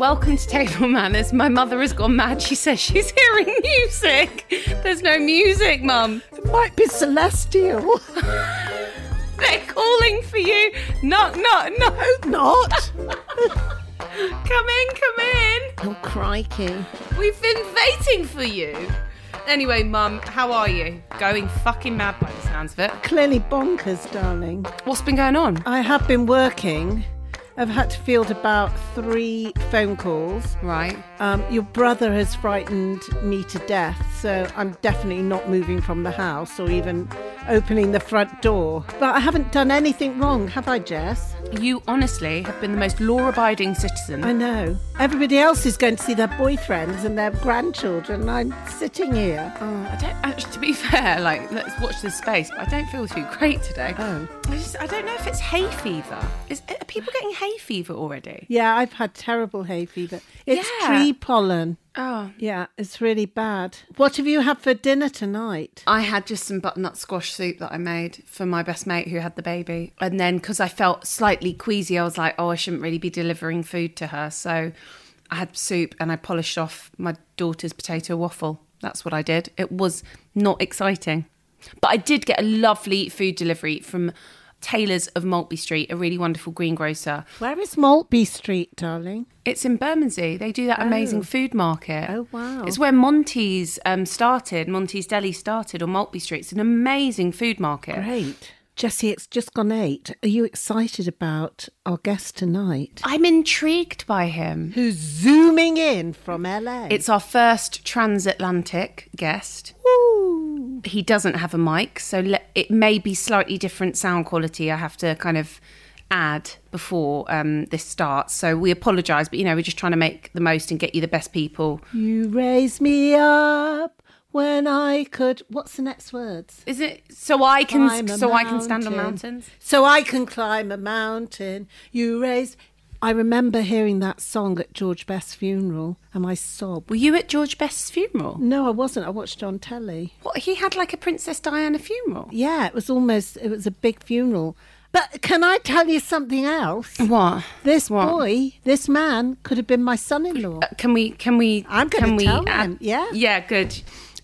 Welcome to Table Manners. My mother has gone mad. She says she's hearing music. There's no music, Mum. It might be celestial. They're calling for you. Knock, knock, knock. Not. Come in, come in. Oh, crikey. We've been waiting for you. Anyway, Mum, how are you? Going fucking mad by the sounds of it. Clearly bonkers, darling. What's been going on? I have been working. I've had to field about three phone calls. Right. Um, your brother has frightened me to death, so I'm definitely not moving from the house or even opening the front door. But I haven't done anything wrong, have I, Jess? You honestly have been the most law abiding citizen. I know. Everybody else is going to see their boyfriends and their grandchildren, I'm sitting here. Oh, I don't actually, to be fair, like, let's watch this space, but I don't feel too great today. Oh. I just, I don't know if it's hay fever. Is, are people getting hay fever already? Yeah, I've had terrible hay fever. It's Yeah. tree pollen. Oh. Yeah, it's really bad. What have you had for dinner tonight? I had just some butternut squash soup that I made for my best mate who had the baby. And then because I felt slightly queasy, I was like, oh, I shouldn't really be delivering food to her. So I had soup and I polished off my daughter's potato waffle. That's what I did. It was not exciting. But I did get a lovely food delivery from Taylor's of Maltby Street, a really wonderful greengrocer. Where is Maltby Street, darling? It's in Bermondsey. They do that amazing food market. Oh, wow. It's where Monty's um, started. Monty's Deli started on Maltby Street. It's an amazing food market. Great. Jessie, it's just gone eight. Are you excited about our guest tonight? I'm intrigued by him. Who's zooming in from LA? It's our first transatlantic guest. Woo. He doesn't have a mic, so le- it may be slightly different sound quality. I have to kind of add before um, this starts. So we apologise, but you know we're just trying to make the most and get you the best people. You raise me up when I could. What's the next words? Is it so I can so I can stand on mountains? So I can climb a mountain. You raise. I remember hearing that song at George Best's funeral, and I sobbed. Were you at George Best's funeral? No, I wasn't. I watched it on telly. What he had like a Princess Diana funeral. Yeah, it was almost. It was a big funeral. But can I tell you something else? What? This What? boy, this man, could have been my son-in-law. Uh, Can we? Can we? I'm can we tell add- him, yeah. Yeah. Good.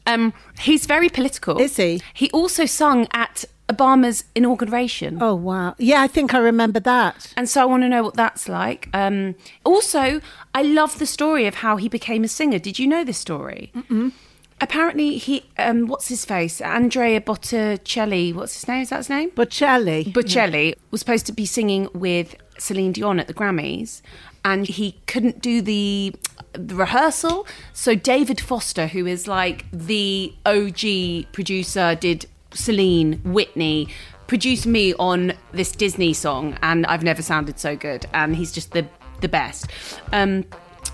Um, he's very political. Is he? He also sung at Obama's inauguration. Oh wow! Yeah, I think I remember that. And so I want to know what that's like. Um, also, I love the story of how he became a singer. Did you know this story? mm Apparently, he um, what's his face? Andrea Botticelli. What's his name? Is that his name? Bocelli. Bocelli was supposed to be singing with Celine Dion at the Grammys, and he couldn't do the the rehearsal. So David Foster, who is like the OG producer, did Celine, Whitney, produced me on this Disney song, and I've never sounded so good. And he's just the the best. Um,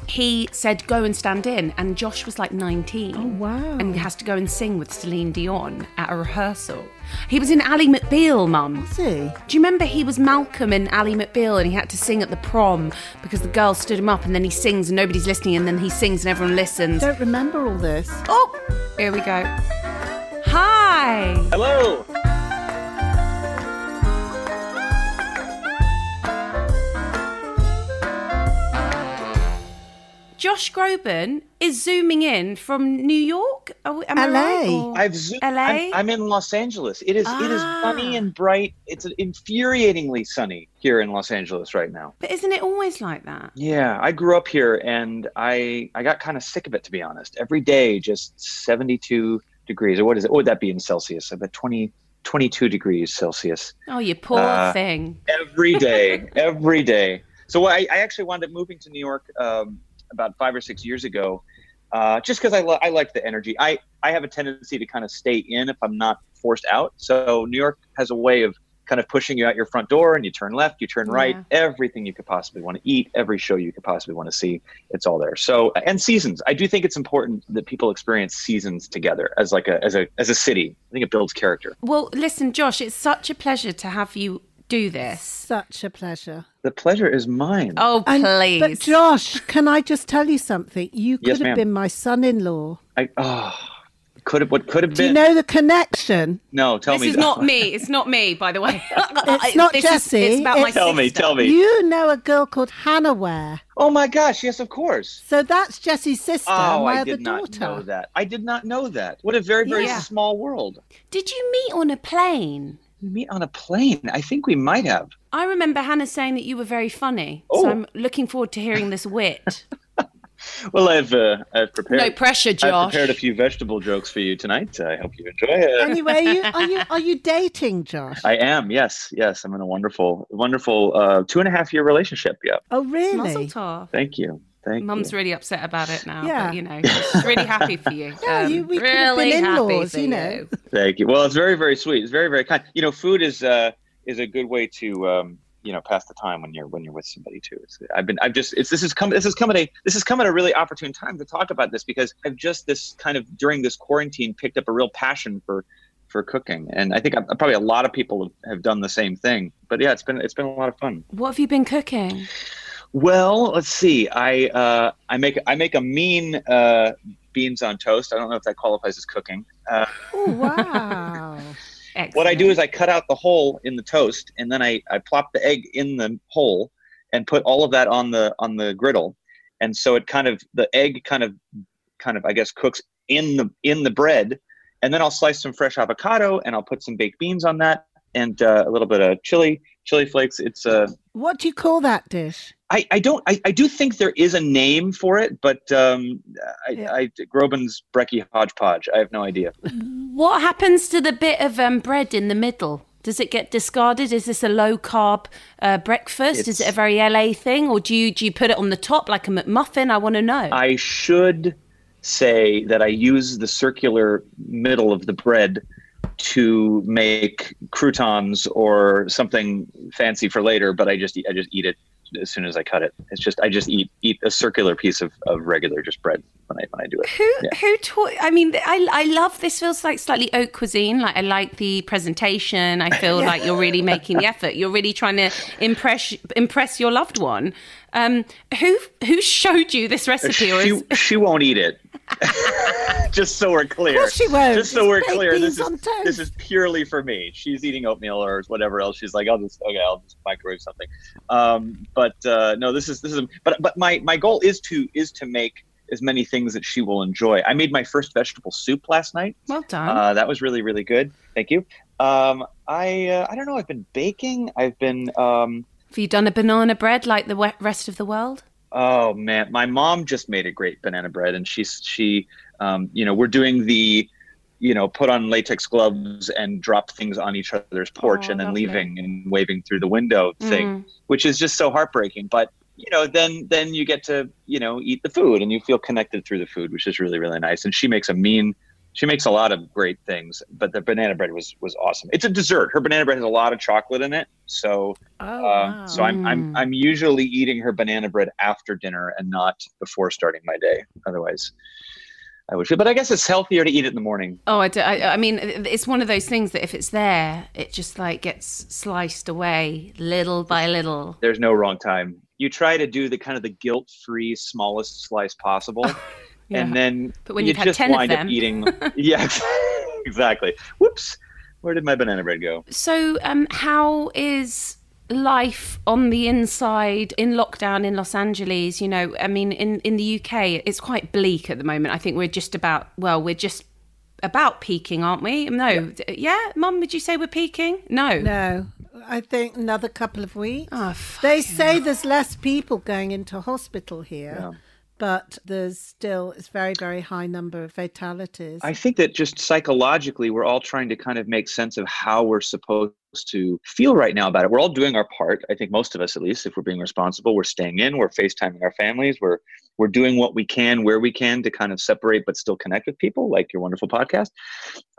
he said, "Go and stand in," and Josh was like 19. Oh wow. And he has to go and sing with Celine Dion at a rehearsal. He was in Ally McBeal, Mum. Was he? Do you remember he was Malcolm in Ally McBeal and he had to sing at the prom because the girl stood him up and then he sings and nobody's listening and then he sings and everyone listens. I Don't remember all this. Oh, here we go. Hi. Hello. Josh Groban is zooming in from New York. We- am I LA. right, or- I've zoomed. LA? I'm, I'm in Los Angeles. It is it is Ah. sunny and bright. It's infuriatingly sunny here in Los Angeles right now. But isn't it always like that? Yeah, I grew up here and I I got kind of sick of it to be honest. Every day just 72 degrees or what is it? What would that be in Celsius? About 20 22 degrees Celsius Oh, you poor Uh, thing. every day, every day. So I, I actually wound up moving to New York um, about five or six years ago, uh, just because I, lo- I like the energy. I, I have a tendency to kind of stay in if I'm not forced out. So New York has a way of kind of pushing you out your front door and you turn left, you turn right, Yeah. everything you could possibly want to eat, every show you could possibly want to see, it's all there. So and seasons. I do think it's important that people experience seasons together as like a as a as a city. I think it builds character. Well, listen, Josh, it's such a pleasure to have you do this. Such a pleasure. The pleasure is mine. Oh, And- please. But Josh, can I just tell you something? You could Yes, have ma'am. been my son-in-law. I oh could have what could have been. Do been you know the connection? No, tell this me. This is not me. It's not me, by the way. It's not This is- Jessie, it's about my it's- Tell me, tell me. You know a girl called Hannah Ware. Oh my gosh! Yes, of course. So that's Jessie's sister, Oh, my I other did not daughter. know that. I did not know that. What a very, very Yeah. small world. Did you meet on a plane? We meet on a plane. I think we might have. I remember Hannah saying that you were very funny. Oh. So I'm looking forward to hearing this wit. Well, I've uh, I've prepared. no pressure, I've Josh. prepared a few vegetable jokes for you tonight. I hope you enjoy it. Anyway, are you, are you are you dating, Josh? I am. Yes, yes. I'm in a wonderful, wonderful uh, two and a half year relationship. Yeah. oh, Mazel really? tov. Thank you. Thank Mum's you. really upset about it now. Yeah. But, you know, she's really happy for you. Yeah, Um, you- we've really been happy in-laws, for you know. Thank you. Well, it's very, very sweet. It's very, very kind. You know, food is uh, is a good way to um, you know pass the time when you're when you're with somebody too. It's, I've been I've just it's this is come this is coming at a this has come at a really opportune time to talk about this because I've just this kind of during this quarantine picked up a real passion for for cooking, and I think i probably a lot of people have, have done the same thing. But yeah, it's been it's been a lot of fun. What have you been cooking? Well, let's see. I uh, I make I make a mean uh, beans on toast. I don't know if that qualifies as cooking. Uh, Oh, wow. what I do is I cut out the hole in the toast, and then I, I plop the egg in the hole, and put all of that on the on the griddle, and so it kind of the egg kind of kind of I guess cooks in the in the bread, and then I'll slice some fresh avocado, and I'll put some baked beans on that, and uh, a little bit of chili chili flakes. It's uh, what do you call that dish? I, I don't I, I do think there is a name for it, but um, I, Yeah. I Groban's brekkie hodgepodge. I have no idea. What happens to the bit of um, bread in the middle? Does it get discarded? Is this a low carb uh, breakfast? Is it a very LA thing, or do you do you put it on the top like a McMuffin? I want to know. I should say that I use the circular middle of the bread to make croutons or something fancy for later, but I just I just eat it as soon as I cut it. It's just I just eat eat a circular piece of, of regular just bread when I when I do it. Who Yeah. who taught? I mean, I I love this. Feels like slightly haute cuisine. Like I like the presentation. I feel like you're really making the effort. You're really trying to impress impress your loved one. Um, who who showed you this recipe? Or is, She, she won't eat it. just so we're clear. she won't. Just so It's we're clear, this is this is purely for me. She's eating oatmeal or whatever else. She's like, I'll just okay, I'll just microwave something. Um, but uh, no, this is this is. But but my my goal is to is to make as many things that she will enjoy. I made my first vegetable soup last night. well done. Uh, that was really really good. Thank you. Um, I uh, I don't know. I've been baking. I've been um, Have you done a banana bread like the rest of the world? Oh man, my mom just made a great banana bread, and she's she, um, you know, we're doing the, you know, put on latex gloves and drop things on each other's porch, Oh, and then lovely. leaving and waving through the window thing, Mm. which is just so heartbreaking. But you know, then then you get to you know eat the food, and you feel connected through the food, which is really really nice. And she makes a mean. She makes a lot of great things, but the banana bread was was awesome. It's a dessert. Her banana bread has a lot of chocolate in it, so Oh, uh, wow. so I'm, I'm I'm usually eating her banana bread after dinner and not before starting my day. Otherwise, I would feel. But I guess it's healthier to eat it in the morning. Oh, I, do, I, I mean, it's one of those things that if it's there, it just like gets sliced away little by little. There's no wrong time. You try to do the kind of the guilt-free smallest slice possible, Yeah. and then But when you just 10 of wind up eating. yeah, exactly. Whoops. Where did my banana bread go? So, um, how is life on the inside in lockdown in Los Angeles? You know, I mean, in, in the UK, it's quite bleak at the moment. I think we're just about, well, we're just about peaking, aren't we? No. Yeah, yeah? Mum, would you say we're peaking? No. No. I think another couple of weeks. Oh, they say there's less people going into hospital here. Yeah. But there's still it's very very high number of fatalities. I think that just psychologically, we're all trying to kind of make sense of how we're supposed to feel right now about it. We're all doing our part. I think most of us, at least, if we're being responsible, we're staying in, we're FaceTiming our families, we're we're doing what we can where we can to kind of separate but still connect with people, like your wonderful podcast.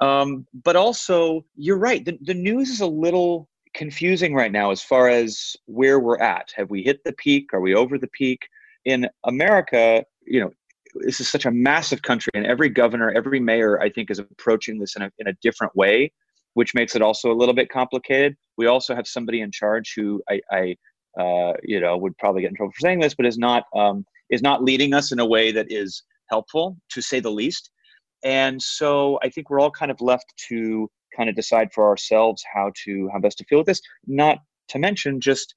Um, but also, you're right. The, the news is a little confusing right now as far as where we're at. Have we hit the peak? Are we over the peak? In America, you know, this is such a massive country, and every governor, every mayor, I think, is approaching this in a, in a different way, which makes it also a little bit complicated. We also have somebody in charge who I, I uh, you know, would probably get in trouble for saying this, but is not um, is not leading us in a way that is helpful, to say the least. And so I think we're all kind of left to kind of decide for ourselves how to how best to feel with this. Not to mention just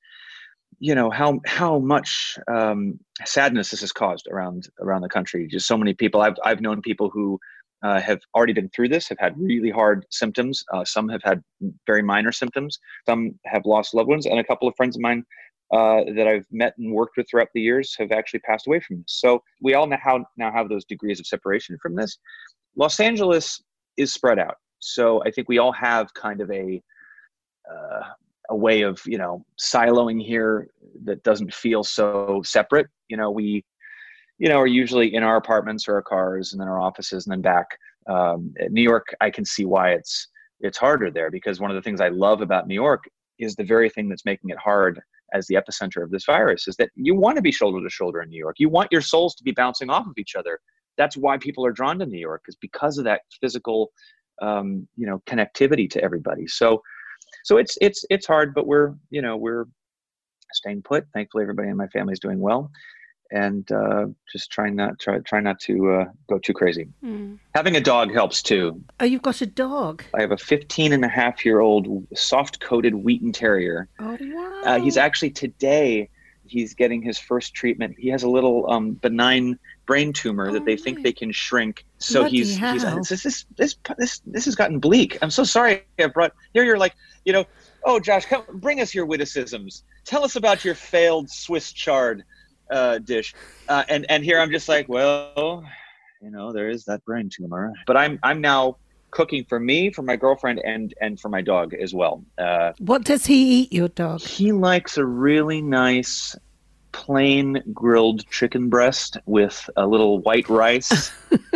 you know how how much um, sadness this has caused around around the country. Just so many people. I've I've known people who uh, have already been through this, have had really hard symptoms. Uh, some have had very minor symptoms. Some have lost loved ones, and a couple of friends of mine uh, that I've met and worked with throughout the years have actually passed away from this. So we all now now have those degrees of separation from this. Los Angeles is spread out, so I think we all have kind of a uh, a way of you know siloing here that doesn't feel so separate. You know we you know are usually in our apartments or our cars and then our offices and then back. Um, new york i can see why it's it's harder there because one of the things i love about new york is the very thing that's making it hard as the epicenter of this virus is that you want to be shoulder to shoulder in new york. You want your souls to be bouncing off of each other. That's why people are drawn to new york is because of that physical um, you know connectivity to everybody. So so it's it's it's hard, but we're you know we're staying put. Thankfully, everybody in my family is doing well, and uh, just trying not try try not to uh, go too crazy. Mm. Having a dog helps too. Oh, you've got a dog. I have a 15 and a half year old soft coated Wheaten Terrier. Oh wow! Uh, he's actually today he's getting his first treatment. He has a little um, benign brain tumor oh, that they think they can shrink. So he's, he's this, this this this this has gotten bleak. I'm so sorry. I brought here. You're like you know. Oh, Josh, come bring us your witticisms. Tell us about your failed Swiss chard uh, dish. Uh, and and here I'm just like, well, you know, there is that brain tumor. But I'm I'm now cooking for me, for my girlfriend, and and for my dog as well. Uh, What does he eat, your dog? he likes a really nice plain grilled chicken breast with a little white rice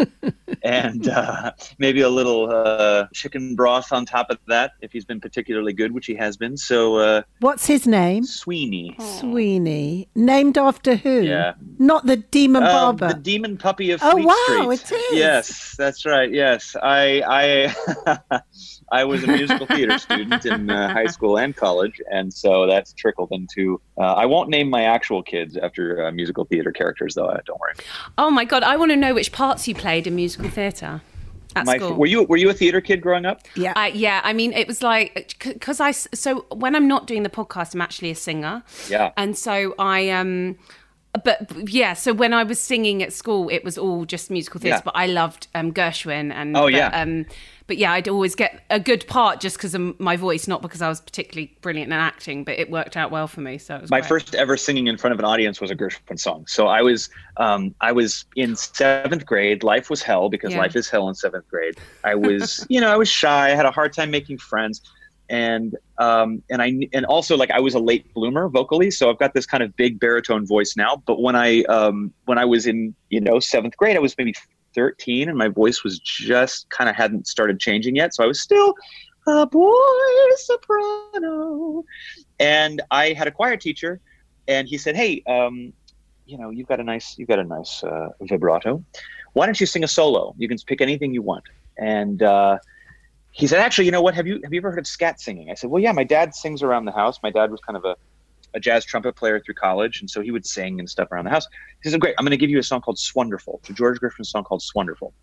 and uh, maybe a little uh, chicken broth on top of that if he's been particularly good, which he has been. So uh, What's his name? Sweeney. Sweeney. Named after who? Yeah. Not the demon Um, barber. the demon puppy of Oh, Fleet wow, Street. it is. Yes, that's right. Yes, I I I was a musical theater student in uh, high school and college, and so that's trickled into. Uh, I won't name my actual kids after uh, musical theater characters, though. Uh, don't worry. Oh my god, I want to know which parts you played in musical theatre at My, school. were you were you a theater kid growing up? yeah. Uh, yeah, I mean, it was like because I so when I'm not doing the podcast, I'm actually a singer. Yeah. and so I um, but yeah, so when I was singing at school, it was all just musical theatre. Yeah. But I loved um, Gershwin and Oh, but, yeah. um, but yeah, I'd always get a good part just because of my voice, not because I was particularly brilliant in acting, but it worked out well for me. So it was My great. first ever singing in front of an audience was a Gershwin song. So I was um, I was in seventh grade. Life was hell because Yeah. life is hell in seventh grade. I was you know I was shy. I had a hard time making friends, and um, and I and also like I was a late bloomer vocally. So I've got this kind of big baritone voice now. But when I um, when I was in you know seventh grade, I was maybe 13 and my voice was just kind of hadn't started changing yet so i was still a boy soprano. And i had a choir teacher and he said hey um, you know you've got a nice you've got a nice uh, vibrato. Why don't you sing a solo? You can pick anything you want. And uh, he said actually you know what? Have you have you ever heard of scat singing? I said well yeah my dad sings around the house. My dad was kind of a a jazz trumpet player through college, and so he would sing and stuff around the house. He said, "Great, I'm going to give you a song called Swonderful, the George Gershwin song called Swonderful."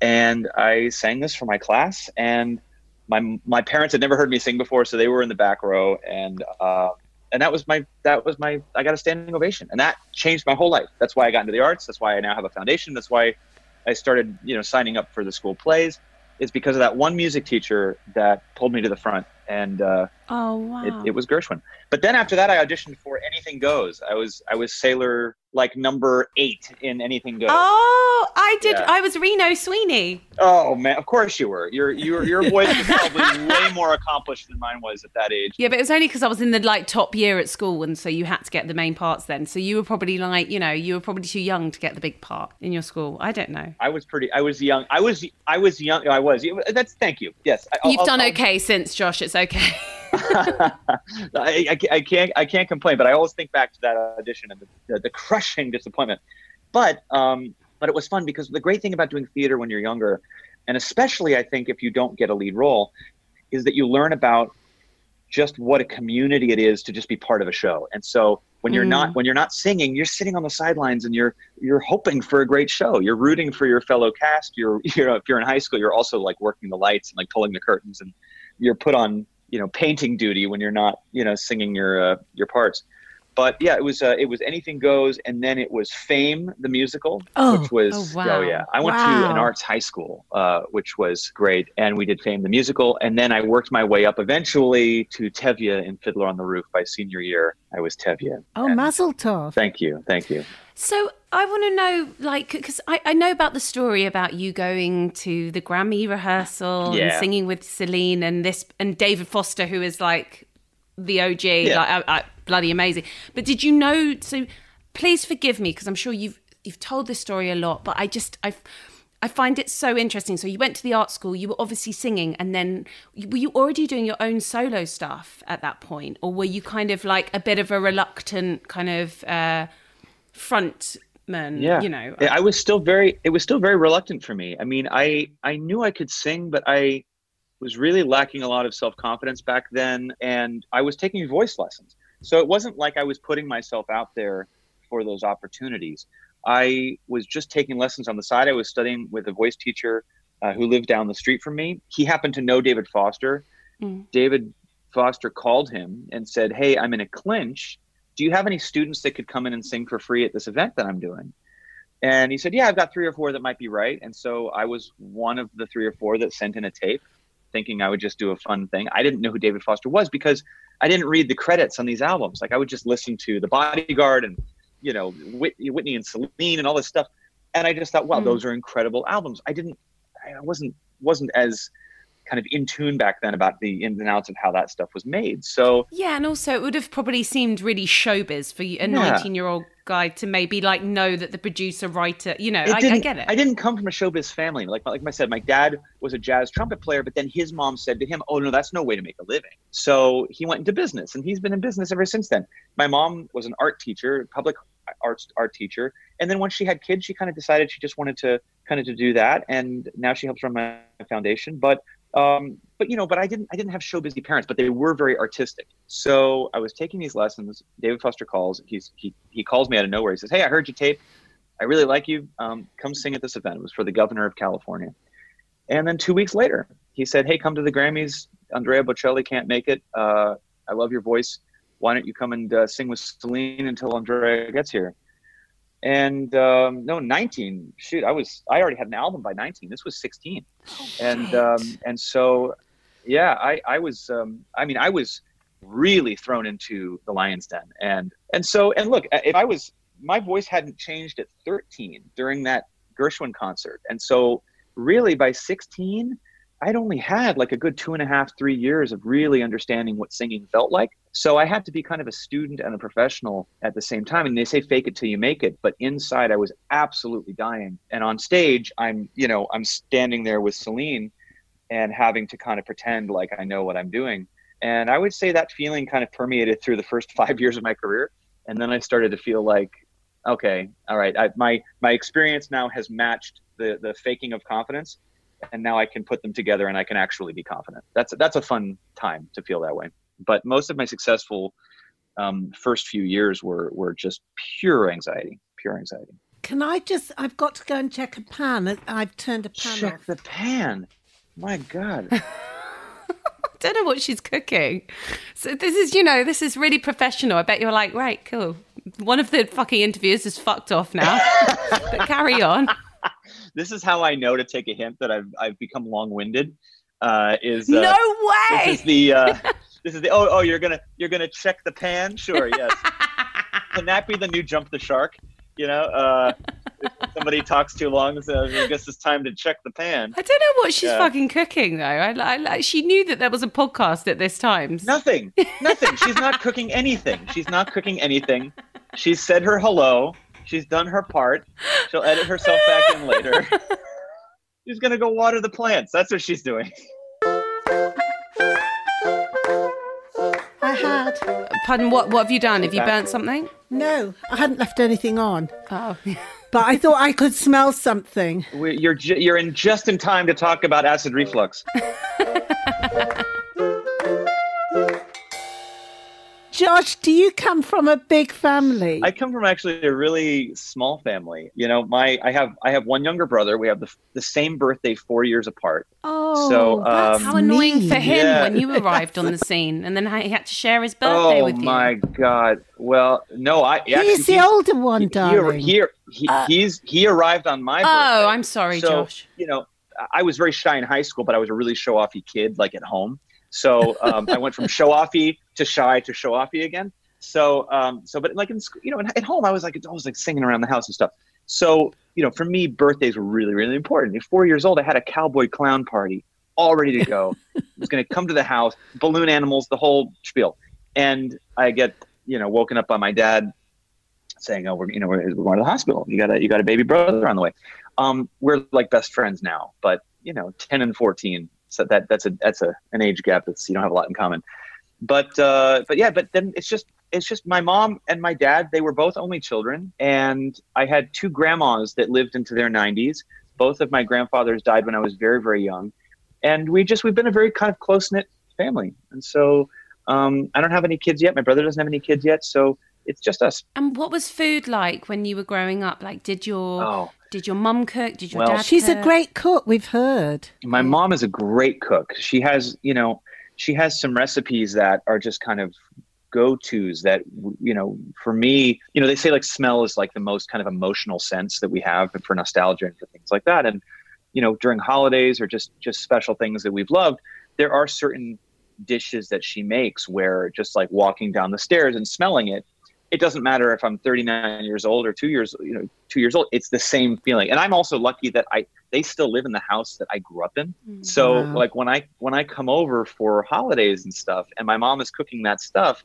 And I sang this for my class, and my my parents had never heard me sing before, so they were in the back row, and uh, and that was my that was my I got a standing ovation, and that changed my whole life. That's why I got into the arts. That's why I now have a foundation. That's why I started you know signing up for the school plays. It's because of that one music teacher that pulled me to the front and uh, oh wow, it, it, was Gershwin. But then after that, I auditioned for Anything Goes. I was I was sailor like number eight in Anything Goes. Oh, I did. Yeah. I was Reno Sweeney. Oh man, of course you were. Your your your voice was probably way more accomplished than mine was at that age. Yeah, but it was only because I was in the like top year at school, and so you had to get the main parts then. So you were probably like, you know, you were probably too young to get the big part in your school. I don't know. I was pretty. I was young. I was I was young. I was. That's thank you. Yes, I'll, you've I'll, done I'll, okay since Josh. It's okay. I, I, I, can't I can't complain, but I always think back to that audition and the, the, the crushing disappointment. But um, but it was fun because the great thing about doing theater when you're younger, and especially I think if you don't get a lead role, is that you learn about just what a community it is to just be part of a show. And so when you're mm. not when you're not singing, you're sitting on the sidelines and you're you're hoping for a great show. You're rooting for your fellow cast. You're you know if you're in high school, you're also like working the lights and like pulling the curtains and you're put on you know painting duty when you're not you know singing your uh, your parts but yeah it was uh, it was anything goes and then it was fame the musical oh, which was oh, wow. oh yeah i went wow. to an arts high school uh, which was great and we did fame the musical and then i worked my way up eventually to tevye in fiddler on the roof by senior year i was tevye oh mazel tov thank you thank you so I want to know, like, because I, I know about the story about you going to the Grammy rehearsal yeah. and singing with Celine and this and David Foster, who is like the OG, yeah. like I, I, bloody amazing. But did you know? So please forgive me because I'm sure you've you've told this story a lot, but I just I. I find it so interesting. So you went to the art school, you were obviously singing, and then were you already doing your own solo stuff at that point, or were you kind of like a bit of a reluctant kind of uh, front man yeah you know i was still very it was still very reluctant for me i mean i i knew i could sing but i was really lacking a lot of self-confidence back then and i was taking voice lessons. So it wasn't like i was putting myself out there for those opportunities. I was just taking lessons on the side. I was studying with a voice teacher uh, who lived down the street from me. He happened to know david foster. Mm. david foster called him and said hey i'm in a clinch. Do you have any students that could come in and sing for free at this event that I'm doing? And he said, yeah, I've got three or four that might be right. And so I was one of the three or four that sent in a tape thinking I would just do a fun thing. I didn't know who David Foster was because I didn't read the credits on these albums. Like I would just listen to The Bodyguard and, you know, Whitney, Whitney and Celine and all this stuff. And I just thought, wow, mm. those are incredible albums. I didn't, I wasn't, wasn't as kind of in tune back then about the ins and outs of how that stuff was made. So yeah, and also it would have probably seemed really showbiz for a nineteen-year-old guy to maybe like know that the producer, writer, you know, I, I, get it. I didn't come from a showbiz family. Like like I said, my dad was a jazz trumpet player, but then his mom said to him, "Oh no, that's no way to make a living." So he went into business, and he's been in business ever since then. My mom was an art teacher, public arts art teacher, and then once she had kids, she kind of decided she just wanted to kind of to do that, and now she helps run my foundation. But um, but you know, but I didn't I didn't have show busy parents, but they were very artistic. So I was taking these lessons. David Foster calls. He's he he calls me out of nowhere. He says, "Hey, I heard you tape. I really like you. Um, come sing at this event." It was for the governor of California. And then two weeks later, he said, "Hey, come to the Grammys. Andrea Bocelli can't make it. Uh, I love your voice. Why don't you come and uh, sing with Celine until Andrea gets here?" And um, no 19 shoot i was i already had an album by 19 this was 16 oh, and um, and so yeah i i was um, i mean i was really thrown into the lion's den. And and so and look if i was my voice hadn't changed at 13 during that gershwin concert. And so really by 16 I'd only had like a good two and a half, three years of really understanding what singing felt like. So I had to be kind of a student and a professional at the same time. And they say fake it till you make it, but inside I was absolutely dying. And on stage, I'm, you know, I'm standing there with Celine and having to kind of pretend like I know what I'm doing. And I would say that feeling kind of permeated through the first five years of my career. And then I started to feel like, okay, all right, I, my my experience now has matched the the faking of confidence and now I can put them together and I can actually be confident. That's that's a fun time to feel that way. But most of my successful um, first few years were were just pure anxiety, pure anxiety. Can I just? I've got to go and check a pan. I've turned a pan check off. the pan. My God. don't know what she's cooking. So this is, you know, this is really professional. I bet you're like, right, cool. One of the fucking interviewers is fucked off now. but carry on. This is how I know to take a hint that I've I've become long-winded. Uh, is uh, no way. This is the uh, this is the oh oh you're gonna you're gonna check the pan sure yes can that be the new jump the shark you know uh, somebody talks too long so I guess it's time to check the pan I don't know what she's Yeah. fucking cooking though. I, I, I, she knew that there was a podcast at this time. nothing nothing she's not cooking anything she's not cooking anything She said her hello she's done her part she'll edit herself back in later she's gonna go water the plants that's what she's doing I had. Pardon, what what have you done? Have you burnt something? No, I hadn't left anything on. Oh. But I thought I could smell something. We- you're ju- you're in just in time to talk about acid reflux Josh, do you come from a big family? I come from actually a really small family. You know, my I have I have one younger brother. We have the the same birthday, four years apart. oh, So, that's um, How annoying mean. for him Yeah. when you arrived on the scene and then he had to share his birthday oh with you. Oh my god! Well, no, I actually, He's the older one, he, darling. he, he, he's he arrived on my oh, birthday. I'm sorry, so, Josh. You know, I was very shy in high school, but I was a really show offy kid, like at home. So um, I went from show offy to shy to show offy again. So um, so but like in you know at home I was like I was like singing around the house and stuff. So you know for me birthdays were really really important. At four years old I had a cowboy clown party all ready to go. I was going to come to the house, balloon animals, the whole spiel, and I get you know woken up by my dad saying, "Oh, we're you know we're, we're going to the hospital. You got a you got a baby brother on the way." Um, we're like best friends now, but you know, ten and fourteen, so that that's a that's a an age gap that's you don't have a lot in common. But uh, but yeah, but then it's just it's just my mom and my dad. They were both only children, and I had two grandmas that lived into their nineties. Both of my grandfathers died when I was very very young, and we just we've been a very kind of close knit family. And so um, I don't have any kids yet. My brother doesn't have any kids yet, so it's just us. And what was food like when you were growing up? Like, did your Oh. Did your mum cook? Did your Well- dad? She's a great cook, we've heard. My mom is a great cook. She has, you know, she has some recipes that are just kind of go tos that, you know, for me, you know, they say like smell is like the most kind of emotional sense that we have for nostalgia and for things like that. And, you know, during holidays or just, just special things that we've loved, there are certain dishes that she makes where just like walking down the stairs and smelling it, it doesn't matter if I'm 39 years old or two years, you know, two years old. It's the same feeling. And I'm also lucky that I they still live in the house that I grew up in. So Wow. like when I when I come over for holidays and stuff, and my mom is cooking that stuff,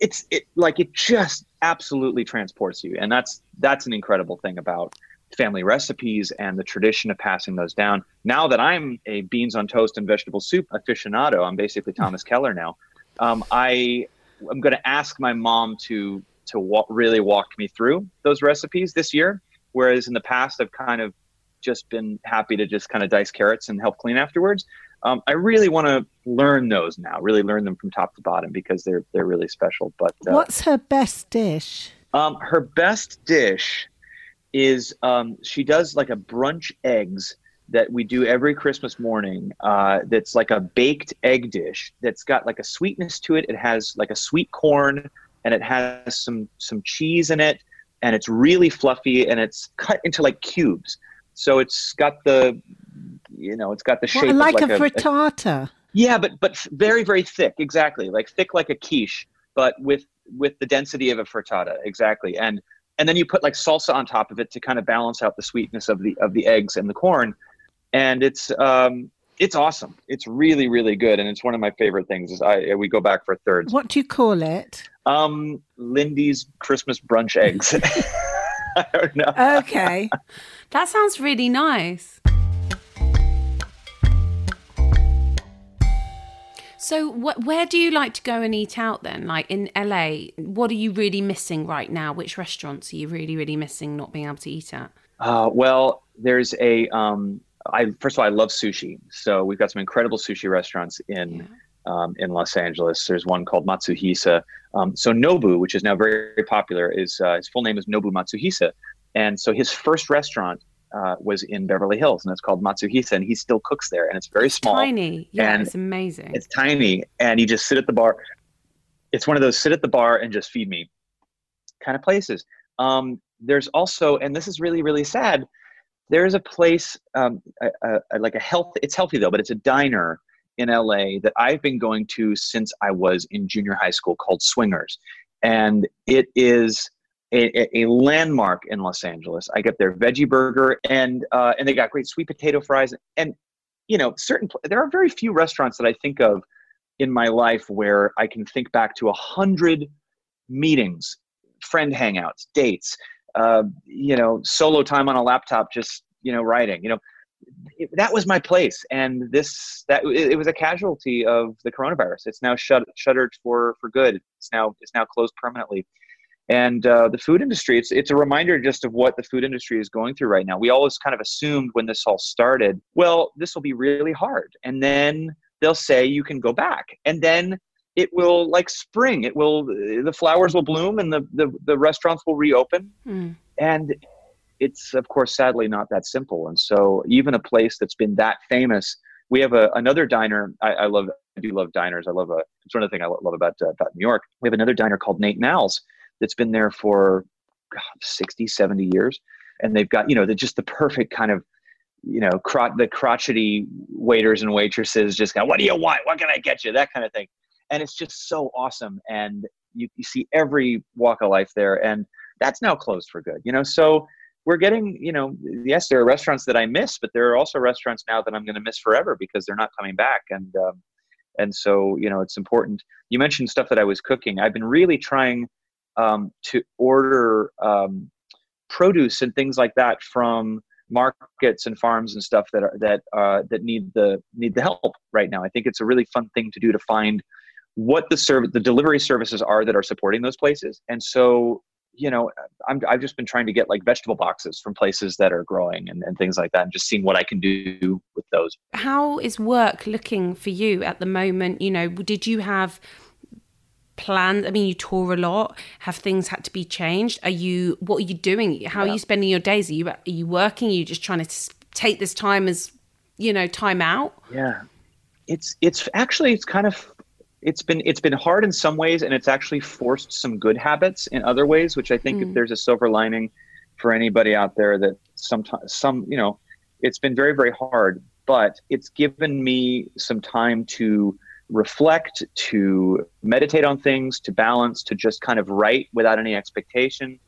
it's it like it just absolutely transports you, and that's that's an incredible thing about family recipes and the tradition of passing those down. Now that I'm a beans on toast and vegetable soup aficionado, I'm basically Thomas Keller now. Um, I I'm going to ask my mom to to wa- really walk me through those recipes this year. Whereas in the past, I've kind of just been happy to just kind of dice carrots and help clean afterwards. Um, I really want to learn those now, really learn them from top to bottom because they're they're really special. But uh, What's her best dish? um, her best dish is um, she does like a brunch eggs that we do every Christmas morning. Uh, that's like a baked egg dish that's got like a sweetness to it. It has like a sweet corn and it has some some cheese in it, and it's really fluffy and it's cut into like cubes. So it's got the you know it's got the shape of like, like a frittata. yeah, but but very very thick, exactly, like thick like a quiche, but with with the density of a frittata, exactly. And and then you put like salsa on top of it to kind of balance out the sweetness of the of the eggs and the corn, and it's um it's awesome. It's really really good, and it's one of my favorite things. Is I we go back for thirds. What do you call it? Um, Lindy's Christmas brunch eggs. I don't know. Okay. That sounds really nice. So, what, where do you like to go and eat out then? Like in LA, what are you really missing right now? Which restaurants are you really, really missing not being able to eat at? Uh, well, there's a. Um, I first of all, I love sushi. So we've got some incredible sushi restaurants in um, in Los Angeles. There's one called Matsuhisa. Um, so Nobu, which is now very, very popular, is uh, his full name is Nobu Matsuhisa, and so his first restaurant uh, was in Beverly Hills, and it's called Matsuhisa, and he still cooks there, and it's very small, Tiny. Yeah, and it's amazing. it's tiny, and you just sit at the bar. It's one of those sit at the bar and just feed me kind of places. Um, there's also, and this is really really sad. There is a place, um, a, a, like a health. It's healthy though, but it's a diner in LA that I've been going to since I was in junior high school called Swingers, and it is a, a landmark in Los Angeles. I get their veggie burger, and uh, and they got great sweet potato fries, and you know, certain there are very few restaurants that I think of in my life where I can think back to a hundred meetings, friend hangouts, dates, uh, you know, solo time on a laptop, just you know, writing. You know, it, that was my place, and this that it, it, was a casualty of the coronavirus. It's now shut shuttered for for good. It's now it's now closed permanently. And uh, the food industry, it's it's a reminder just of what the food industry is going through right now. We always kind of assumed when this all started, well, this will be really hard, and then they'll say you can go back, and then it will like spring. It will the flowers will bloom, and the the, the restaurants will reopen, Mm. and it's of course sadly not that simple. And so even a place that's been that famous we have a, another diner. I, I love i do love diners. I love a it's one of the things i love about uh, about new york. We have another diner called Nate 'n Al's that's been there for God, 60 70 years. And they've got you know they're just the perfect kind of you know cro- the crotchety waiters and waitresses just of what do you want? What can i get you? That kind of thing and it's just so awesome and you, you see every walk of life there and that's now closed for good you know so we're getting, you know, yes, there are restaurants that I miss, but there are also restaurants now that I'm going to miss forever because they're not coming back. And um, and so, you know, it's important. You mentioned stuff that I was cooking. I've been really trying um, to order um, produce and things like that from markets and farms and stuff that are that uh, that need the need the help right now. I think it's a really fun thing to do to find what the service the delivery services are that are supporting those places. And so you know, I'm, I've just been trying to get like vegetable boxes from places that are growing and, and things like that, and just seeing what I can do with those. How is work looking for you at the moment? You know, did you have plans? I mean, you tour a lot. Have things had to be changed? Are you? What are you doing? How yeah. are you spending your days? Are you are you working? Are you just trying to take this time as you know time out? Yeah, it's it's actually it's kind of it's been it's been hard in some ways and it's actually forced some good habits in other ways which i think mm. if there's a silver lining for anybody out there that sometimes some you know it's been very very hard but it's given me some time to reflect to meditate on things to balance to just kind of write without any expectation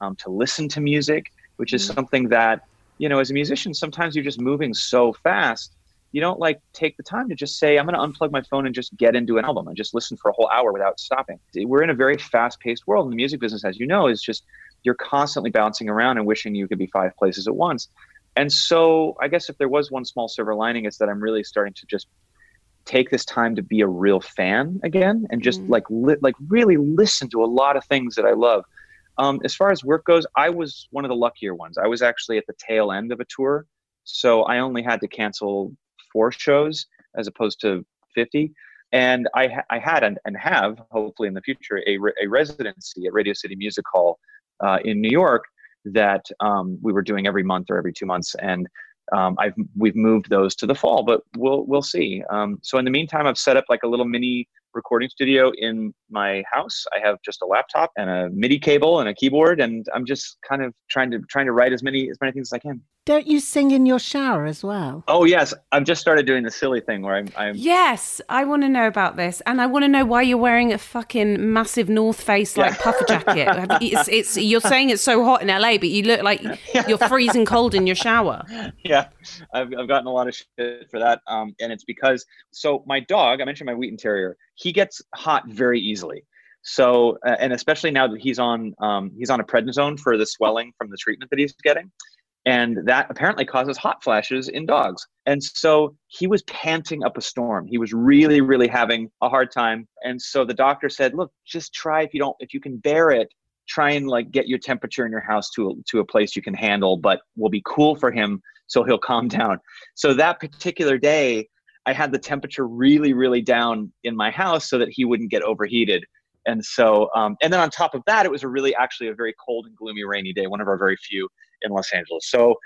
um, to listen to music which is mm. something that you know as a musician sometimes you're just moving so fast you don't like take the time to just say i'm going to unplug my phone and just get into an album and just listen for a whole hour without stopping. We're in a very fast-paced world and the music business as you know is just you're constantly bouncing around and wishing you could be five places at once. And so i guess if there was one small silver lining it's that i'm really starting to just take this time to be a real fan again and just mm. like li- like really listen to a lot of things that i love. Um, as far as work goes i was one of the luckier ones. I was actually at the tail end of a tour so i only had to cancel four shows as opposed to 50 and I, I had and, and have hopefully in the future a, re- a residency at radio city music hall uh, in new york that um, we were doing every month or every two months and um, I've we've moved those to the fall, but we'll we'll see. Um, so in the meantime, I've set up like a little mini recording studio in my house. I have just a laptop and a MIDI cable and a keyboard, and I'm just kind of trying to trying to write as many as many things as I can. Don't you sing in your shower as well? Oh yes, I've just started doing the silly thing where I'm. I'm... Yes, I want to know about this, and I want to know why you're wearing a fucking massive North Face like yeah. puffer jacket. it's, it's you're saying it's so hot in LA, but you look like you're freezing cold in your shower. Yeah, I've I've gotten a lot of shit for that, um, and it's because so my dog. I mentioned my Wheaten Terrier. He gets hot very easily. So, uh, and especially now that he's on um, he's on a prednisone for the swelling from the treatment that he's getting and that apparently causes hot flashes in dogs. And so he was panting up a storm. He was really, really having a hard time. And so the doctor said, "Look, just try if you don't, if you can bear it, try and like get your temperature in your house to a, to a place you can handle, but will be cool for him, so he'll calm down." So that particular day, I had the temperature really, really down in my house so that he wouldn't get overheated. And so, um, and then on top of that, it was a really actually a very cold and gloomy, rainy day, one of our very few in Los Angeles. So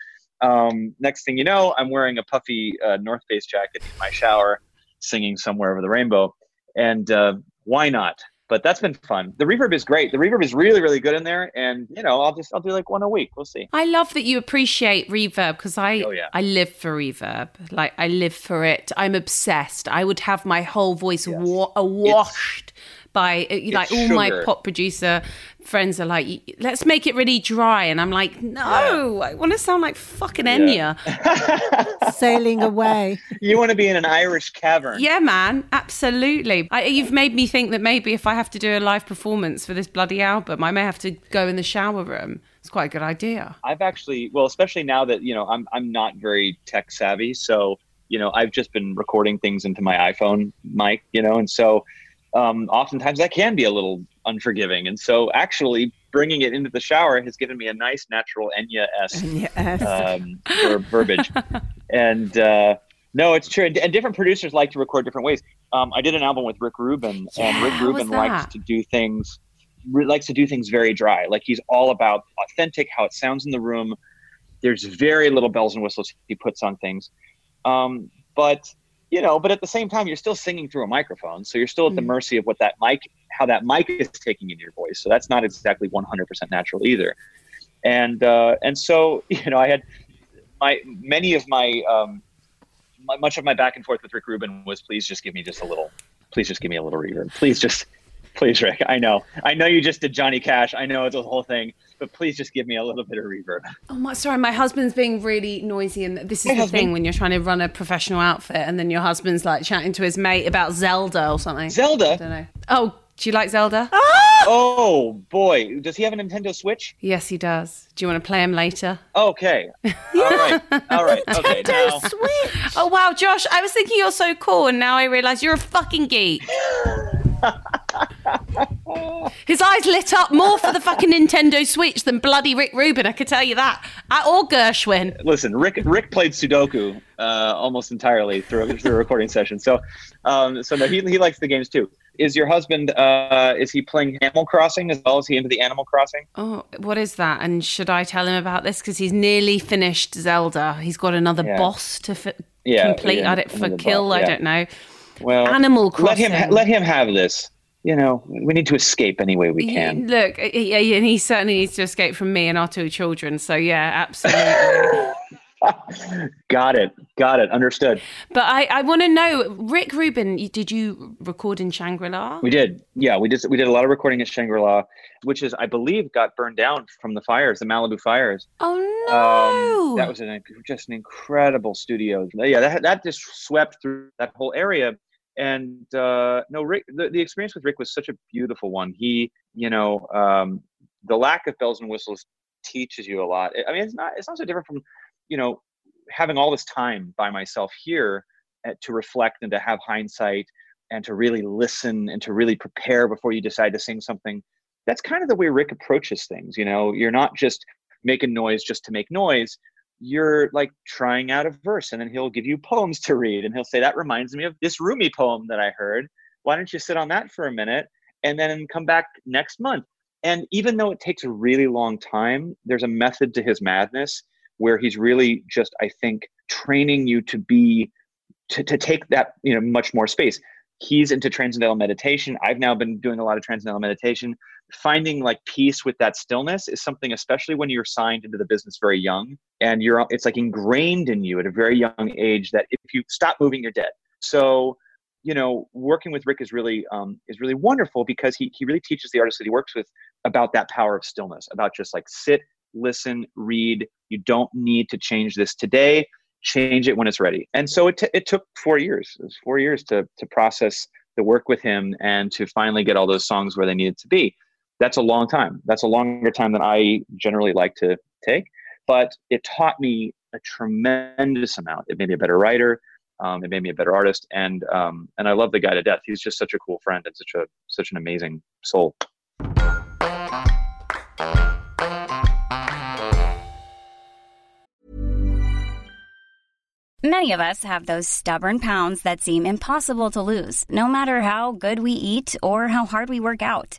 Um, next thing you know, I'm wearing a puffy uh, North Face jacket in my shower, singing somewhere over the rainbow. And uh, why not? But that's been fun. The reverb is great. The reverb is really, really good in there. And you know, I'll just I'll do like one a week. We'll see. I love that you appreciate reverb because I Oh, yeah. I live for reverb. Like I live for it. I'm obsessed. I would have my whole voice wa- awashed by uh, like all my pop producer friends are like, let's make it really dry, and I'm like, no, I want to sound like fucking Enya. Sailing away. You want to be in an Irish cavern. Yeah, man, absolutely. I, you've made me think that maybe if I have to do a live performance for this bloody album, I may have to go in the shower room. It's quite a good idea. I've actually, well, especially now that you know I'm I'm not very tech savvy, so you know I've just been recording things into my iPhone mic, you know, and so um, oftentimes that can be a little unforgiving, and so actually bringing it into the shower has given me a nice natural Enya esque Yes. um, ver- verbiage. And uh, no, it's true. And, and different producers like to record different ways. Um, I did an album with Rick Rubin, Yeah, and Rick Rubin likes to do things likes to do things very dry. Like he's all about authentic, how it sounds in the room. There's very little bells and whistles he puts on things. Um, but you know, but at the same time, you're still singing through a microphone, so you're still at the Mm. mercy of what that mic, how that mic is taking in your voice. So that's not exactly 100% natural either. And uh, and so you know, I had my many of my, um, my much of my back and forth with Rick Rubin was please just give me just a little, please just give me a little reverb, please just. Please, Rick. I know. I know you just did Johnny Cash. I know it's a whole thing, but please just give me a little bit of reverb. Oh my, sorry, my husband's being really noisy, and this is Hey, the husband. thing when you're trying to run a professional outfit, and then your husband's like chatting to his mate about Zelda or something. Zelda. I don't know. Oh, do you like Zelda? Ah! Oh boy, does he have a Nintendo Switch? Yes, he does. Do you want to play him later? Okay. All right. All right. Okay. Now, Switch. Oh wow, Josh, I was thinking you're so cool, and now I realise you're a fucking geek. His eyes lit up more for the fucking Nintendo Switch than bloody Rick Rubin. I could tell you that. Or Gershwin. listen, Rick Rick played Sudoku uh, almost entirely through through a recording session. So, um, so no, he he likes the games too. Is your husband? Uh, is he playing Animal Crossing as well? Is he into the Animal Crossing? Oh, what is that? And should I tell him about this? Because he's nearly finished Zelda. He's got another Yeah. boss to f- Yeah, complete. yeah, I don't, for kill. boss, I don't know. Well, Animal Crossing. Let him ha- let him have this. You know, we need to escape any way we can. Look, he, he- and he certainly needs to escape from me and our two children. So yeah, absolutely. Got it. Got it. Understood. but I, I want to know, Rick Rubin, did you record in Shangri La? We did. Yeah, we did. We did a lot of recording at Shangri La, which is, I believe, got burned down from the fires, the Malibu fires. Oh no! Um, that was an, just an incredible studio. Yeah, that that just swept through that whole area. And uh, no, Rick, the, the experience with Rick was such a beautiful one. He, you know, um, the lack of bells and whistles teaches you a lot. I mean, it's not it's not so different from, you know, having all this time by myself here uh, to reflect and to have hindsight and to really listen and to really prepare before you decide to sing something. That's kind of the way Rick approaches things. You know, you're not just making noise just to make noise you're like trying out a verse and then he'll give you poems to read and he'll say that reminds me of this Rumi poem that I heard. Why don't you sit on that for a minute and then come back next month? And even though it takes a really long time, there's a method to his madness where he's really just, I think, training you to be to, to take that, you know, much more space. He's into transcendental meditation. I've now been doing a lot of transcendental meditation. Finding like peace with that stillness is something, especially when you're signed into the business very young and you're it's like ingrained in you at a very young age that if you stop moving you're dead. So you know working with rick is really um, is really wonderful because he, he really teaches the artists that he works with about that power of stillness about just like sit listen read. You don't need to change this today. Change it when it's ready. And so it, t- it took four years. It was four years to to process the work with him and to finally get all those songs where they needed to be that's a long time that's a longer time than i generally like to take but it taught me a tremendous amount. It made me a better writer. Um, it made me a better artist, and um, and I love the guy to death. He's just such a cool friend and such a such an amazing soul. Many of us have those stubborn pounds that seem impossible to lose, no matter how good we eat or how hard we work out.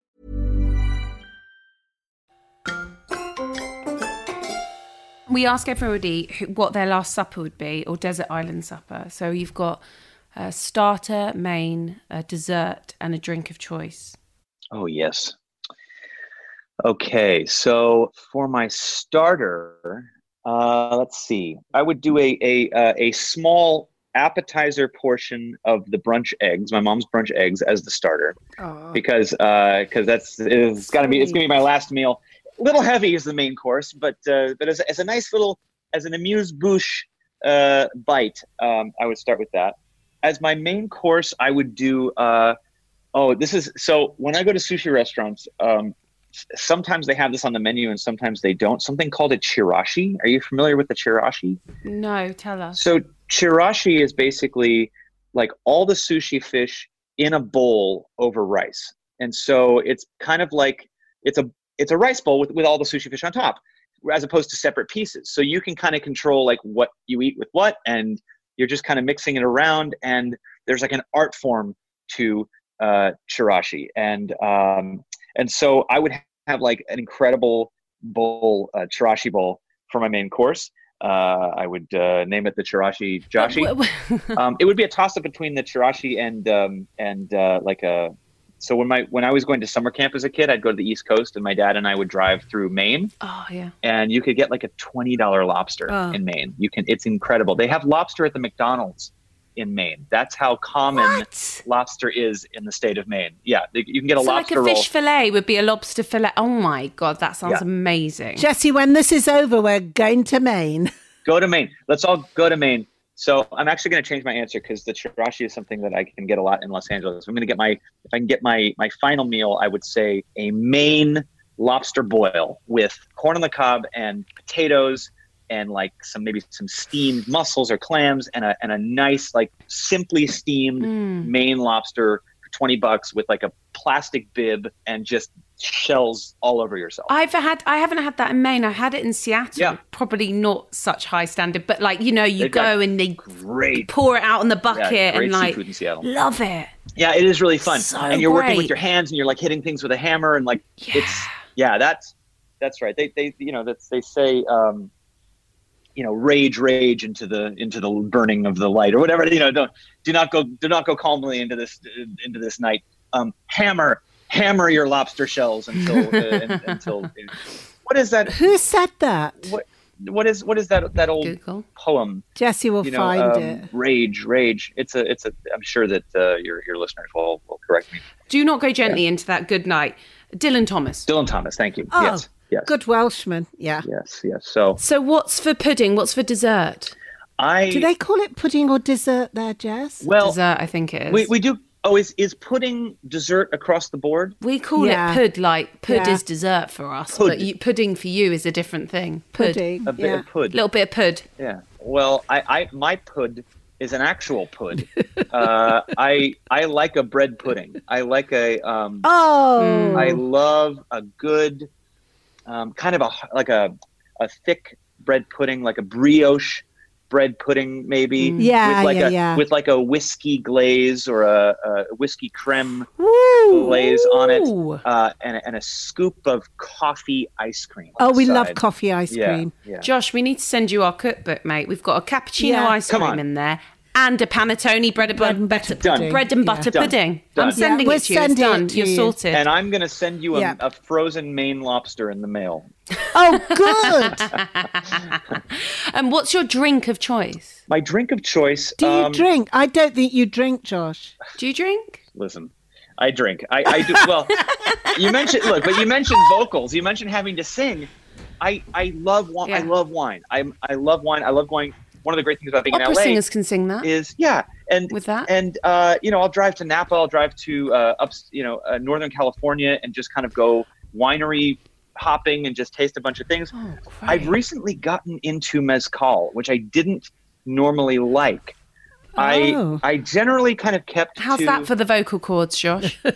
We ask everybody who, what their last supper would be or desert island supper. So you've got a starter, main, a dessert, and a drink of choice. Oh yes. Okay, so for my starter, uh, let's see. I would do a a uh, a small appetizer portion of the brunch eggs, my mom's brunch eggs, as the starter, because because that's it's gonna be it's gonna be my last meal. Little heavy is the main course, but uh, but as, a- as a nice little as an amuse bouche uh, bite, um, I would start with that. As my main course, I would do. Uh, oh, this is so when I go to sushi restaurants. Um, sometimes they have this on the menu and sometimes they don't. Something called a chirashi. Are you familiar with the chirashi? No, tell us. So chirashi is basically like all the sushi fish in a bowl over rice. And so it's kind of like it's a it's a rice bowl with, with all the sushi fish on top, as opposed to separate pieces. So you can kind of control like what you eat with what, and you're just kind of mixing it around. And there's like an art form to uh, chirashi, and um, and so I would have like an incredible bowl, uh, chirashi bowl for my main course. Uh, I would uh, name it the chirashi joshi um, it would be a toss up between the chirashi and um, and uh, like a. So when my when I was going to summer camp as a kid, I'd go to the East Coast, and my dad and I would drive through Maine, oh, yeah. and you could get like a twenty dollar lobster Oh. in Maine. You can, it's incredible. They have lobster at the McDonald's in Maine. That's how common What? lobster is in the state of Maine. Yeah, you can get a So like lobster a roll. fish fillet would be a lobster fillet. Oh my god, that sounds Yeah. amazing. Jessie, when this is over, we're going to Maine. go to Maine. Let's all go to Maine. So I'm actually going to change my answer because the chirashi is something that I can get a lot in Los Angeles. I'm going to get my if I can get my my final meal, I would say a Maine lobster boil with corn on the cob and potatoes and like some maybe some steamed mussels or clams and a and a nice like simply steamed Mm. Maine lobster for 20 bucks with like a plastic bib and just shells all over yourself. I've had I haven't had that in Maine. I had it in Seattle. Yeah. Probably not such high standard, but like you know, you They've go and they Great. pour it out in the bucket Yeah, great and like seafood in Seattle. love it. Yeah, it is really fun. So and you're working with your hands and you're like hitting things with a hammer and like it's yeah, that's that's right. They they you know that's they say um you know rage rage into the into the burning of the light or whatever you know don't do not go do not go calmly into this into this night um hammer hammer your lobster shells until uh, un- until what is that Who said that? what what is what is that that old Google. poem Jessie will you know, find um, it. rage, rage. It's a, it's a. I'm sure that uh, your your listeners will will correct me. Do not go gently into that good night. Dylan Thomas. Dylan Thomas, thank you. Oh, yes, yes, good Welshman. Yeah. yes, yes. So So what's for pudding? What's for dessert? I Do they call it pudding or dessert there, Jess? well, dessert, I think it is. we we do. Oh, is is pudding dessert across the board? We call Yeah. it pud, like pud Yeah. is dessert for us, Pud. but you, pudding for you is a different thing. Pud, Pudding. A bit yeah. of pud. A little bit of pud. Yeah. Well, I, I my pud is an actual pud. uh, I I like a bread pudding. I like a um. Oh. I love a good, um, kind of a like a a thick bread pudding, like a brioche bread pudding, maybe. Yeah, with like yeah, a yeah. with like a whiskey glaze or a, a whiskey creme Woo. glaze on it, uh, and, a- and a scoop of coffee ice cream. Oh, on the we love coffee ice Yeah, cream. yeah. Josh, we need to send you our cookbook, mate. We've got a cappuccino Yeah. ice Come cream on. in there and a panettone bread and, Bread butter, and butter Done. pudding. bread and butter Done. pudding. Done. I'm sending Yeah, it to you. we'll It's send it done. to You're you. sorted. And I'm gonna send you a, Yeah. a frozen Maine lobster in the mail. Oh, good. and what's your drink of choice? My drink of choice. Do you um, drink? I don't think you drink, Josh. Do you drink? Listen, I drink. I, I do. Well, you mentioned look, but you mentioned vocals. You mentioned having to sing. I I love wine. I love wine. I I love wine. I love going. One of the great things about being Opera in LA singers can sing that. is yeah, and With that? and uh, you know, I'll drive to Napa. I'll drive to uh, up, you know, uh, Northern California, and just kind of go winery hopping and just taste a bunch of things. oh, I've recently gotten into mezcal, which I didn't normally like. Oh. I I generally kind of kept. How's to, that for the vocal cords, Josh?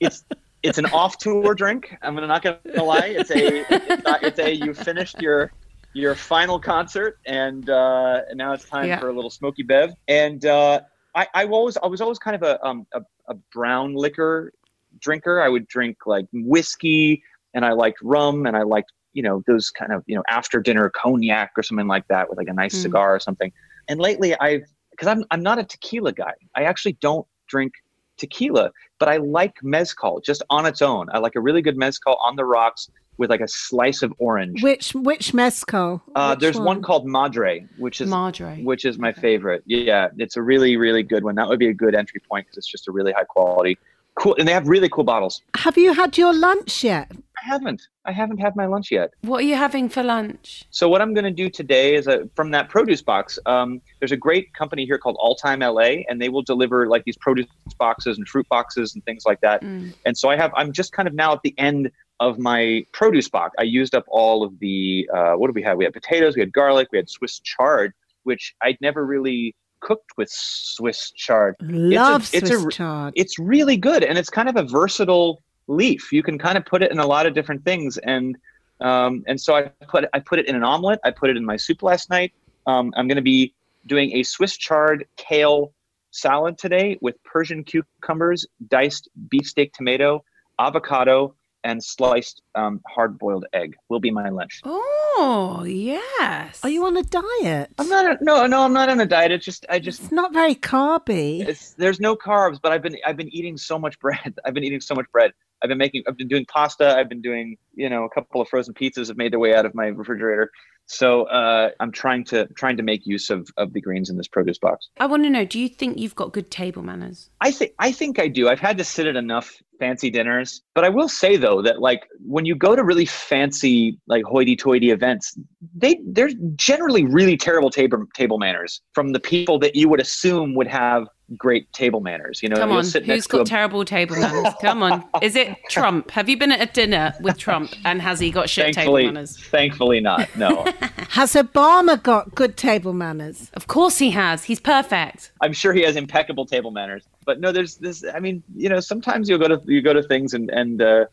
It's it's an off tour drink. I'm gonna not gonna lie. It's a it's, not, it's a you finished your your final concert and uh, and now it's time Yeah. for a little smoky bev. And uh, I I always I was always kind of a um a, a brown liquor drinker. I would drink like whiskey and I liked rum and I liked you know those kind of you know after dinner cognac or something like that with like a nice Mm. cigar or something. And lately I've because I'm I'm not a tequila guy. I actually don't drink tequila, but I like mezcal just on its own. I like a really good mezcal on the rocks with like a slice of orange. Which which mezcal? Uh, Which there's one? called Madre, which is Madre. which is my favorite. Yeah, it's a really really good one. That would be a good entry point because it's just a really high quality, cool, and they have really cool bottles. Have you had your lunch yet? I haven't I haven't had my lunch yet. What are you having for lunch? So what I'm going to do today is a, from that produce box. Um, there's a great company here called All Time LA, and they will deliver like these produce boxes and fruit boxes and things like that. Mm. And so I have I'm just kind of now at the end of my produce box. I used up all of the uh, what did we have? We had potatoes, we had garlic, we had Swiss chard, which I'd never really cooked with Swiss chard. Love it's a- Swiss chard. It's really good, and it's kind of a versatile leaf. You can kind of put it in a lot of different things, and um, and so I put I put it in an omelet. I put it in my soup last night. Um, I'm going to be doing a Swiss chard kale salad today with Persian cucumbers, diced beefsteak tomato, avocado, and sliced um, hard-boiled egg. Will be my lunch. Oh, yes. Are you on a diet? I'm not. A, no, no, I'm not on a diet. It's just I just It's not very carby. it's, there's no carbs, but I've been I've been eating so much bread. I've been eating so much bread. I've been making I've been doing pasta. I've been doing you know a couple of frozen pizzas have made their way out of my refrigerator. So uh, I'm trying to trying to make use of of the greens in this produce box. I want to know, do you think you've got good table manners? I think I think I do. I've had to sit at enough fancy dinners, but I will say though that like when you go to really fancy like hoity-toity events, they they're generally really terrible table table manners from the people that you would assume would have great table manners. You know, Come you'll on, sit who's next got to a terrible table manners? Come on. Is it Trump? Have you been at a dinner with Trump and has he got shit table manners? thankfully not. No, Has Obama got good table manners? Of course he has. He's perfect. I'm sure he has impeccable table manners. But no, there's this. I mean, you know, sometimes you go to you go to things and and uh,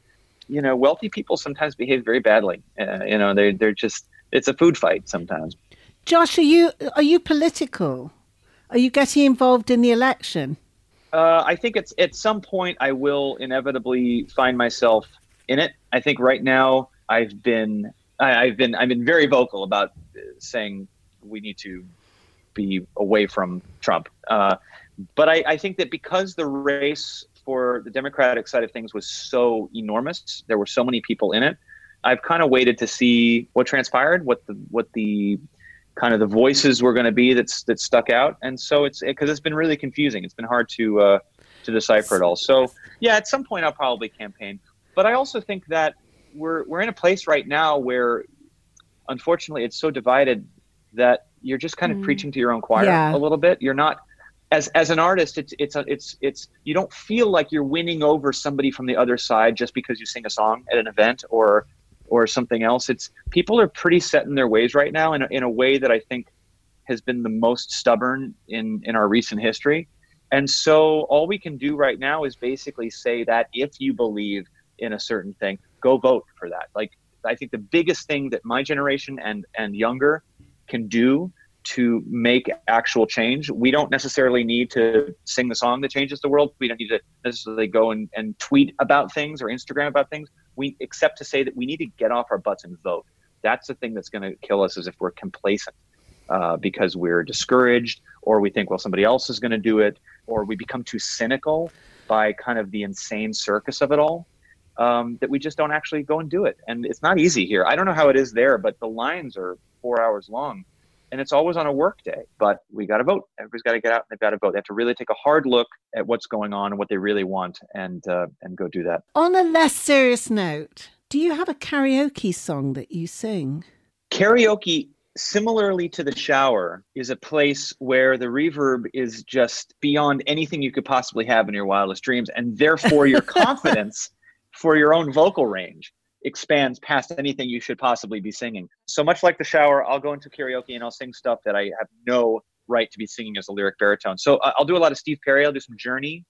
you know, wealthy people sometimes behave very badly. Uh, you know, they they're just it's a food fight sometimes. Josh, are you are you political? Are you getting involved in the election? Uh, I think it's at some point I will inevitably find myself in it. I think right now I've been I, I've been I've been very vocal about uh, saying we need to be away from Trump. Uh, but I, I think that because the race for the Democratic side of things was so enormous, there were so many people in it. I've kind of waited to see what transpired, what the what the kind of the voices were going to be that's that stuck out, and so it's because it's been really confusing. It's been hard to uh, to decipher it all. So yeah, at some point I'll probably campaign, but I also think that we're we're in a place right now where, unfortunately, it's so divided that you're just kind of preaching to your own choir Yeah. a little bit. You're not as as an artist. It's it's a, it's it's you don't feel like you're winning over somebody from the other side just because you sing a song at an event or or something else. It's people are pretty set in their ways right now in a, in a way that I think has been the most stubborn in in our recent history. And so all we can do right now is basically say that if you believe in a certain thing, go vote for that. Like I think the biggest thing that my generation and and younger can do to make actual change. We don't necessarily need to sing the song that changes the world. We don't need to necessarily go and, and tweet about things or Instagram about things. We except to say that we need to get off our butts and vote. That's the thing that's going to kill us is if we're complacent uh, because we're discouraged or we think, well, somebody else is going to do it, or we become too cynical by kind of the insane circus of it all. Um, that we just don't actually go and do it. And it's not easy here. I don't know how it is there, but the lines are four hours long and it's always on a work day. But we got to vote. Everybody's got to get out and they've got to vote. They have to really take a hard look at what's going on and what they really want, and uh, and go do that. On a less serious note, do you have a karaoke song that you sing? Karaoke, similarly to the shower, is a place where the reverb is just beyond anything you could possibly have in your wildest dreams, and therefore your confidence for your own vocal range expands past anything you should possibly be singing. So much like the shower, I'll go into karaoke and I'll sing stuff that I have no right to be singing as a lyric baritone. So uh, I'll do a lot of Steve Perry. I'll do some Journey.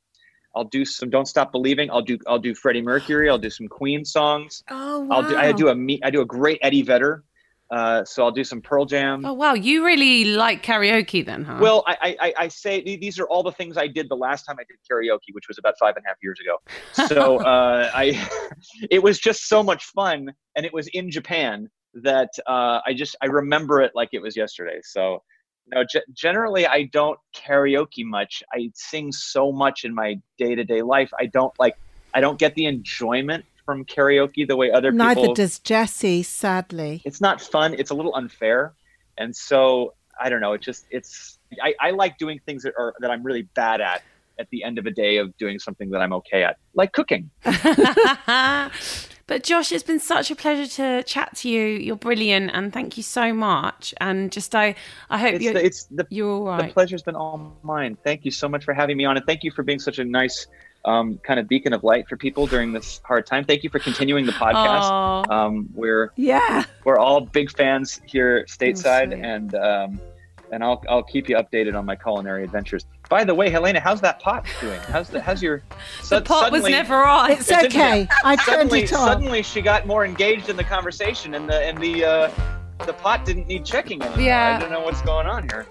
I'll do some Don't Stop Believing. I'll do I'll do Freddie Mercury. I'll do some Queen songs. Oh, wow. I'll do I do a I do a great Eddie Vedder. Uh, so I'll do some Pearl Jam. Oh wow, you really like karaoke then, huh? Well, I, I I say these are all the things I did the last time I did karaoke, which was about five and a half years ago. So uh, I, it was just so much fun, and it was in Japan that uh, I just I remember it like it was yesterday. So no, g- generally I don't karaoke much. I sing so much in my day to day life. I don't like I don't get the enjoyment from karaoke the way other Neither people. does Jessie, sadly. It's not fun. It's a little unfair, and so I don't know. It just it's I, I like doing things that are that I'm really bad at at the end of a day of doing something that I'm okay at, like cooking. but Josh, it's been such a pleasure to chat to you. You're brilliant, and thank you so much. And just I, I hope It's you're, the, it's the, you're all the pleasure's been all mine. Thank you so much for having me on, and thank you for being such a nice um, kind of beacon of light for people during this hard time. Thank you for continuing the podcast. Um, we're Yeah. we're all big fans here stateside, sweet. and um, and I'll I'll keep you updated on my culinary adventures. By the way, Helena, how's that pot doing? How's the how's your the pot was never on. It's okay. I turned suddenly, it on. suddenly she got more engaged in the conversation, and the and the uh, the pot didn't need checking anymore. Yeah. I don't know what's going on here.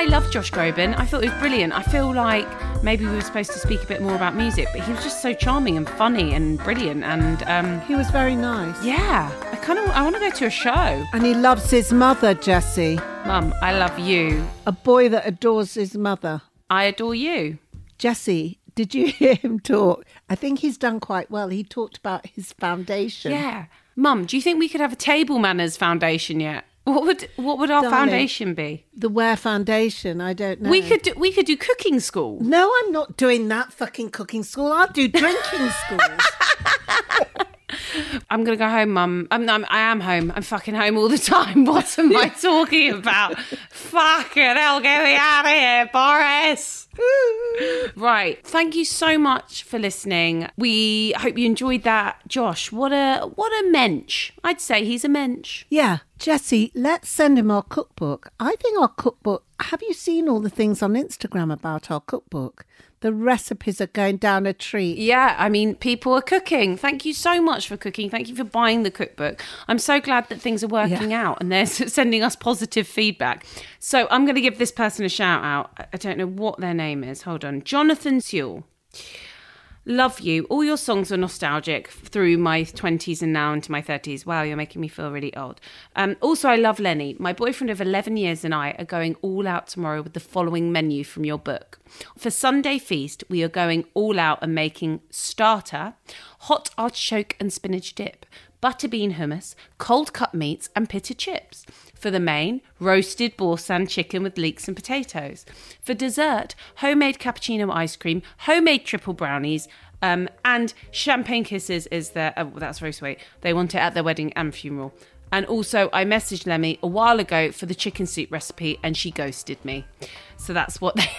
I love Josh Groban. I thought it was brilliant. I feel like maybe we were supposed to speak a bit more about music, but he was just so charming and funny and brilliant. And um, He was very nice. yeah, I kind of I want to go to a show. And he loves his mother, Jessie. Mum, I love you. A boy that adores his mother. I adore you. Jessie, did you hear him talk? I think he's done quite well. He talked about his foundation. Yeah, Mum, do you think we could have a table manners foundation yet? What would what would our Darling. foundation be? The Ware Foundation, I don't know. We could do, we could do cooking school. No, I'm not doing that fucking cooking school. I'll do drinking school. I'm gonna go home, Mum. I'm, I'm I am home. I'm fucking home all the time. What am I talking about? fucking hell, get me out of here, Boris. right. Thank you so much for listening. We hope you enjoyed that. Josh, what a what a mensch. I'd say he's a mensch. yeah, Jessie, let's send him our cookbook. I think our cookbook. Have you seen all the things on Instagram about our cookbook? The recipes are going down a treat. Yeah, I mean, people are cooking. Thank you so much for cooking. Thank you for buying the cookbook. I'm so glad that things are working out and they're sending us positive feedback. So I'm going to give this person a shout out. I- I don't know what their name is. Hold on. Jonathan Sewell. Love you. All your songs are nostalgic through my 20s and now into my 30s. Wow, you're making me feel really old. Um, also, I love Lennie. My boyfriend of 11 years and I are going all out tomorrow with the following menu from your book. For Sunday Feast, we are going all out and making starter, hot artichoke and spinach dip, butterbean hummus, cold cut meats, and pitted chips. For the main, roasted Boursin chicken with leeks and potatoes. For dessert, homemade cappuccino ice cream, homemade triple brownies, um, and champagne kisses is their. Oh, that's very sweet. They want it at their wedding and funeral. And also, I messaged Lennie a while ago for the chicken soup recipe, and she ghosted me. So that's what they.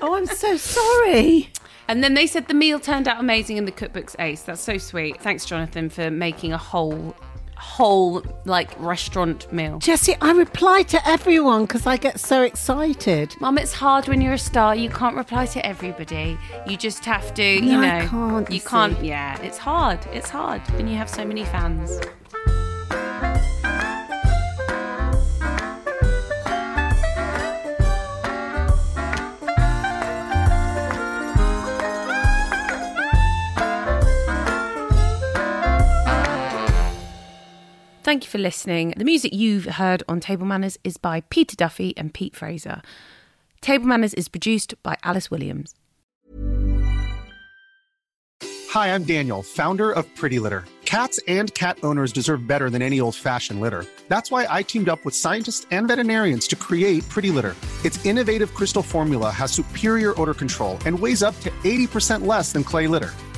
Oh, I'm so sorry. And then they said the meal turned out amazing and the cookbook's ace. That's so sweet. Thanks, Jonathan, for making a whole, whole like restaurant meal. Jessie, I reply to everyone because I get so excited. Mum, it's hard when you're a star. You can't reply to everybody. You just have to, you No, know. I can't, You you can't. Yeah, it's hard. It's hard when you have so many fans. Thank you for listening. The music you've heard on Table Manners is by Peter Duffy and Pete Fraser. Table Manners is produced by Alice Williams. Hi, I'm Daniel, founder of Pretty Litter. Cats and cat owners deserve better than any old fashioned litter. That's why I teamed up with scientists and veterinarians to create Pretty Litter. Its innovative crystal formula has superior odor control and weighs up to 80% less than clay litter.